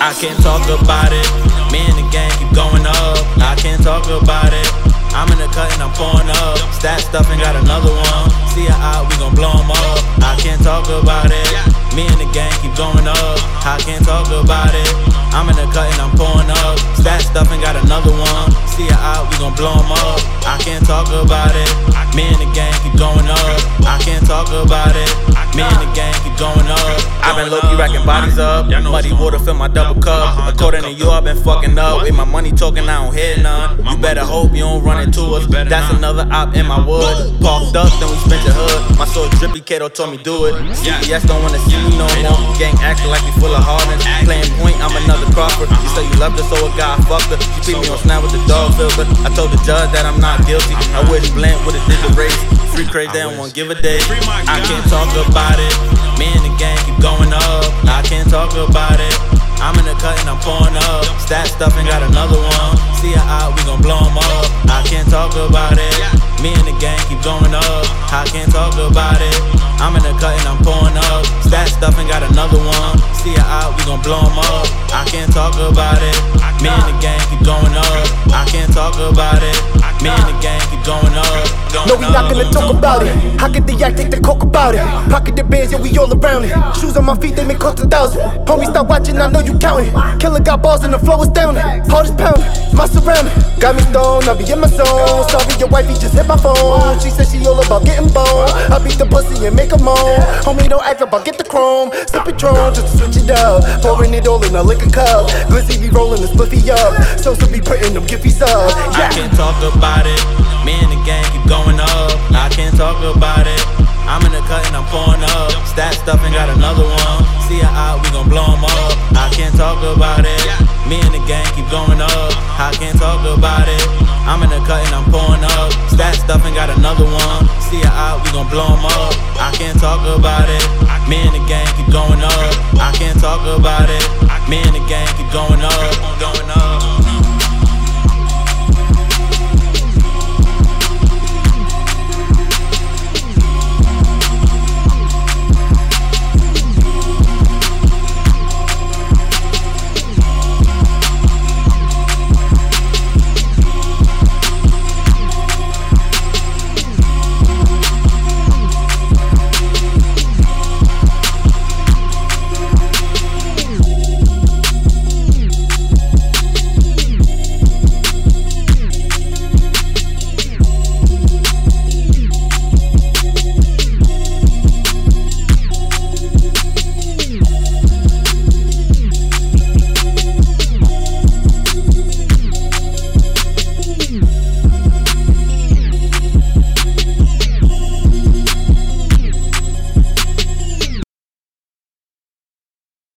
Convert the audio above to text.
I can't talk about it. Me and the gang keep going up. I can't talk about it. I'm in the cut and I'm pouring up. Stat stuff and got another one. See her out, we gon' blow 'em up. I can't talk about it. Me and the gang keep going up. I can't talk about it. I'm in the cut and I'm pouring up. Stat stuff and got another one. See her out, we gon' blow 'em up. I can't talk about it. Me and the gang keep going up. I can't talk about it. Been low key racking bodies up. Muddy water fill my double cup. According to you, I've been fucking up. With my money talking, I don't hear none. You better hope you don't run into us. That's another op in my wood. Parked up, then we spent the hood. My soul drippy, Kato told me do it. CPS don't wanna see me no more. Gang acting like we full of hardness. Playing point, I'm Crawford. You say you left her, so a guy fucked her. She beat me on snap with the dog filter. I told the judge that I'm not guilty. I wish Blunt would've did the race. Free crazy, they don't wanna give a day. I can't talk about it. Me and the gang keep going up. I can't talk about it. I'm in the cut and I'm pulling up. Stat stuff and got another one. See her out, we gon' blow 'em up. I can't talk about it. Me and the gang keep going up. I can't talk about it. I'm in the cut and I'm pulling up. Stat stuff and got another one. See her out, we gon' blow 'em up. I can't talk about it. Me and the gang keep going up. I can't talk about it. Me and the gang keep going up. No, we not gonna talk about it. How could the yak take the coke about it? Pocket the bands, yeah, we all around it. Shoes on my feet, they may cost a thousand. Homie, stop watching, I know you counting. Killer got balls and the flow is down. Heart is pounding, my surrounding. Got me stoned, I be in my zone. Sorry, your wifey just hit my phone. She said she all about getting bone. I beat the pussy and make 'em moan. Homie, don't act up, I'll get the chrome. Sip Patron just to switch it up. Pouring it all in a liquor cup. Glizzy be rolling the spliffy up. So to be putting them giffies up. I can't talk about it. stuff and got another one. See her out, we gon' blow them up. I can't talk about it. Me and the gang keep going up. I can't talk about it. I'm in the cut and I'm pulling up. Stat stuff and got another one. See her out, we gon' blow them up. I can't talk about it. Me and the gang keep going up. I can't talk about it. Me and the gang keep going up.